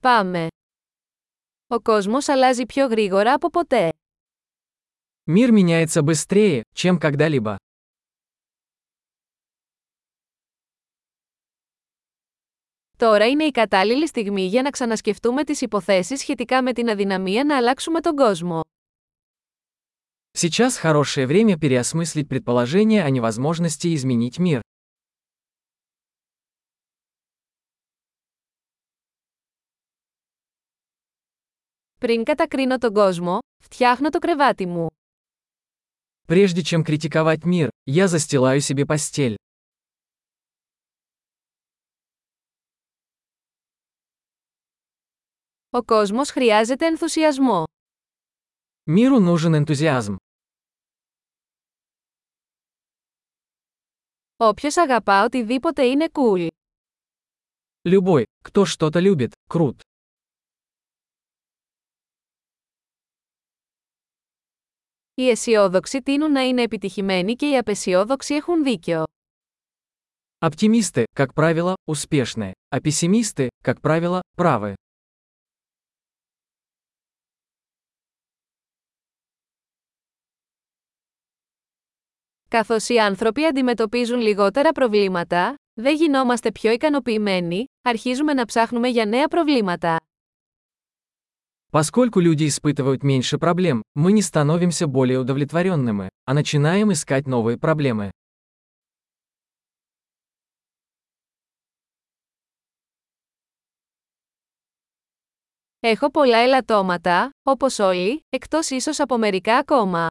Πάμε. Ο κόσμος αλλάζει πιο γρήγορα από ποτέ. Мир меняется быстрее, чем когда-либо. Τώρα είναι η κατάλληλη στιγμή για να ξανασκεφτούμε τις υποθέσεις σχετικά με την αδυναμία να αλλάξουμε τον κόσμο. Сейчас хорошее время переосмыслить предположение о невозможности изменить мир. Πριν κατακρίνω τον κόσμο, φτιάχνω το κρεβάτι μου. Прежде чем критиковать мир, я застилаю себе постель. Ο κόσμος χρειάζεται ενθουσιασμό. Миру нужен энтузиазм. Όποιος αγαπά οτιδήποτε είναι cool. Любой, кто что-то любит, крут. Οι αισιόδοξοι τείνουν να είναι επιτυχημένοι και οι απεσιόδοξοι έχουν δίκιο. Оптимисты, как правило, успешны, а пессимисты, как правило, правы. Καθώς οι άνθρωποι αντιμετωπίζουν λιγότερα προβλήματα, δεν γινόμαστε πιο ικανοποιημένοι, αρχίζουμε να ψάχνουμε για νέα προβλήματα. Поскольку люди испытывают меньше проблем, мы не становимся более удовлетворенными, а начинаем искать новые проблемы. Έχω πολλά ελαττώματα, όπως όλοι, εκτός ίσως από μερικά ακόμα.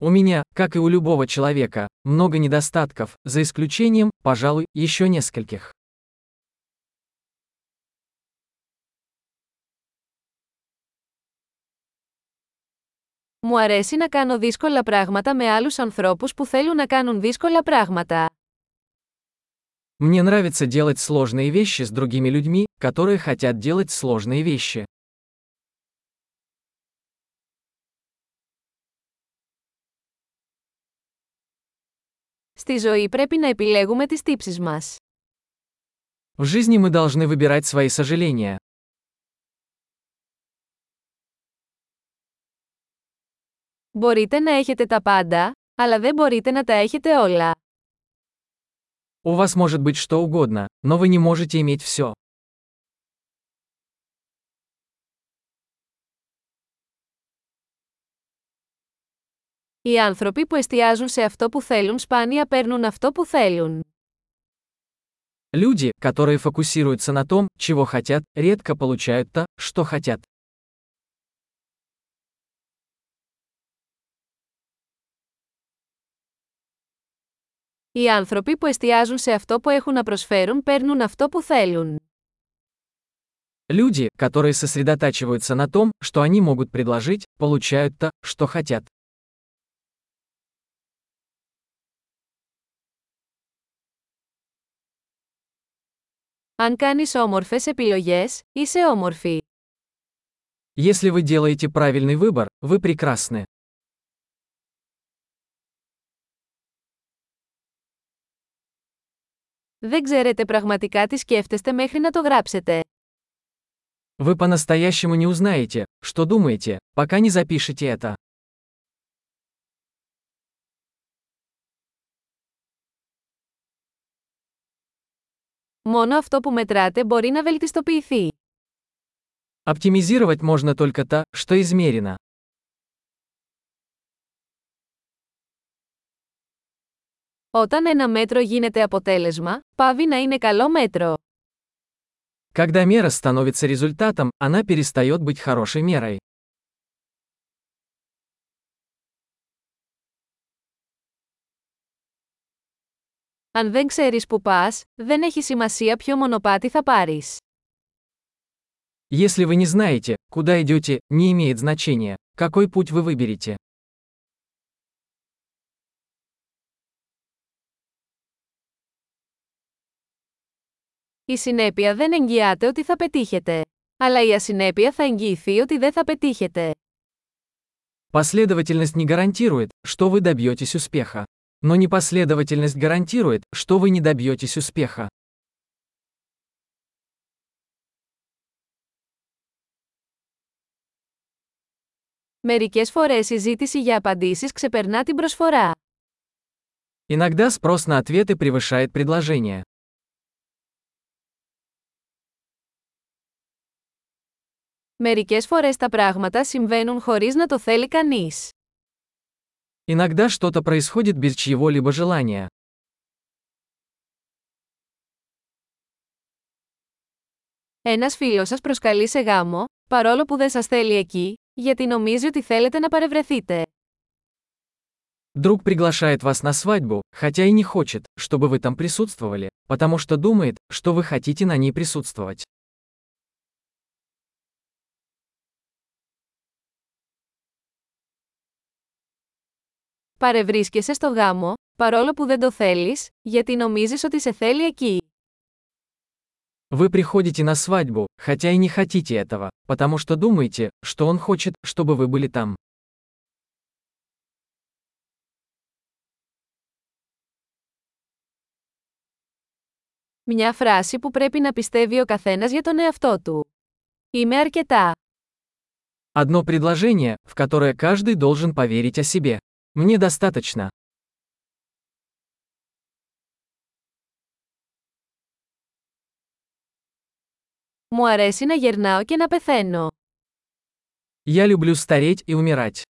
У меня, как и у любого человека, много недостатков, за исключением, пожалуй, еще нескольких. Μου αρέσει να κάνω δύσκολα πράγματα με άλλους ανθρώπους που θέλουν να κάνουν δύσκολα πράγματα. Мне нравится делать сложные вещи с другими людьми, которые хотят делать сложные вещи. Στη ζωή πρέπει να επιλέγουμε τις τύψεις μας. В жизни мы должны выбирать свои сожаления. Μπορείτε να έχετε τα πάντα, αλλά δεν μπορείτε να τα έχετε όλα. У вас может быть что угодно, но вы не можете иметь все. Οι άνθρωποι που εστιάζουν σε αυτό που θέλουν σπάνια παίρνουν αυτό που θέλουν. Люди, которые фокусируются на том, чего хотят, редко получают то, что хотят. Οι άνθρωποι που εστιάζουν σε αυτό που έχουν να προσφέρουν παίρνουν αυτό που θέλουν. Люди, которые сосредотачиваются на том, что они могут предложить, получают то, что хотят. Αν κάνεις όμορφες επιλογές, είσαι όμορφη. Если вы делаете правильный выбор, вы прекрасны. Δεν ξέρετε πραγματικά τι σκέφτεστε μέχρι να το γράψετε. Вы по-настоящему не узнаете, что думаете, пока не запишете это. Μόνο αυτό που μετράτε μπορεί να βελτιστοποιηθεί. Оптимизировать можно только то, что измерено. Όταν ένα μέτρο γίνεται αποτέλεσμα, πάβει να είναι καλό μέτρο. Когда мера становится результатом, она перестает быть хорошей мерой. Αν δεν ξέρεις που πας, δεν έχει σημασία ποιο μονοπάτι θα πάρεις. Если вы не знаете, куда идете, не имеет значения, какой путь вы выберете. Η συνέπεια δεν εγγυάται ότι θα πετύχετε. Αλλά η ασυνέπεια θα εγγυηθεί ότι δεν θα πετύχετε. Последовательность не гарантирует, что вы добьетесь успеха. Но непоследовательность гарантирует, что вы не добьетесь успеха. Μερικές φορές η ζήτηση για απαντήσεις ξεπερνά. Иногда спрос на ответы превышает предложение. Μερικές φορές τα πράγματα συμβαίνουν χωρίς να το θέλει κανείς. Иногда что-то происходит без чьего-либо желания. Ένας φίλος σας προσκαλεί σε γάμο, παρόλο που δεν σας θέλει εκεί, γιατί νομίζει ότι θέλετε να παρευρεθείτε. Друг приглашает вас на свадьбу, хотя и не хочет, чтобы вы там присутствовали, потому что думает, что вы хотите на ней присутствовать. Παρευρίσκεσαι στο γάμο, παρόλο που δεν το θέλεις, γιατί νομίζεις ότι σε θέλει εκεί. Вы приходите на свадьбу, хотя и не хотите этого, потому что думаете, что он хочет, чтобы вы были там. Μια φράση που πρέπει να πιστεύει ο καθένας για τον εαυτό του. Είμαι αρκετά. Одно предложение, в которое каждый должен поверить о себе. Мне достаточно. Μου αρέσει να γερνάω και να πεθαίνω. Я люблю стареть и умирать.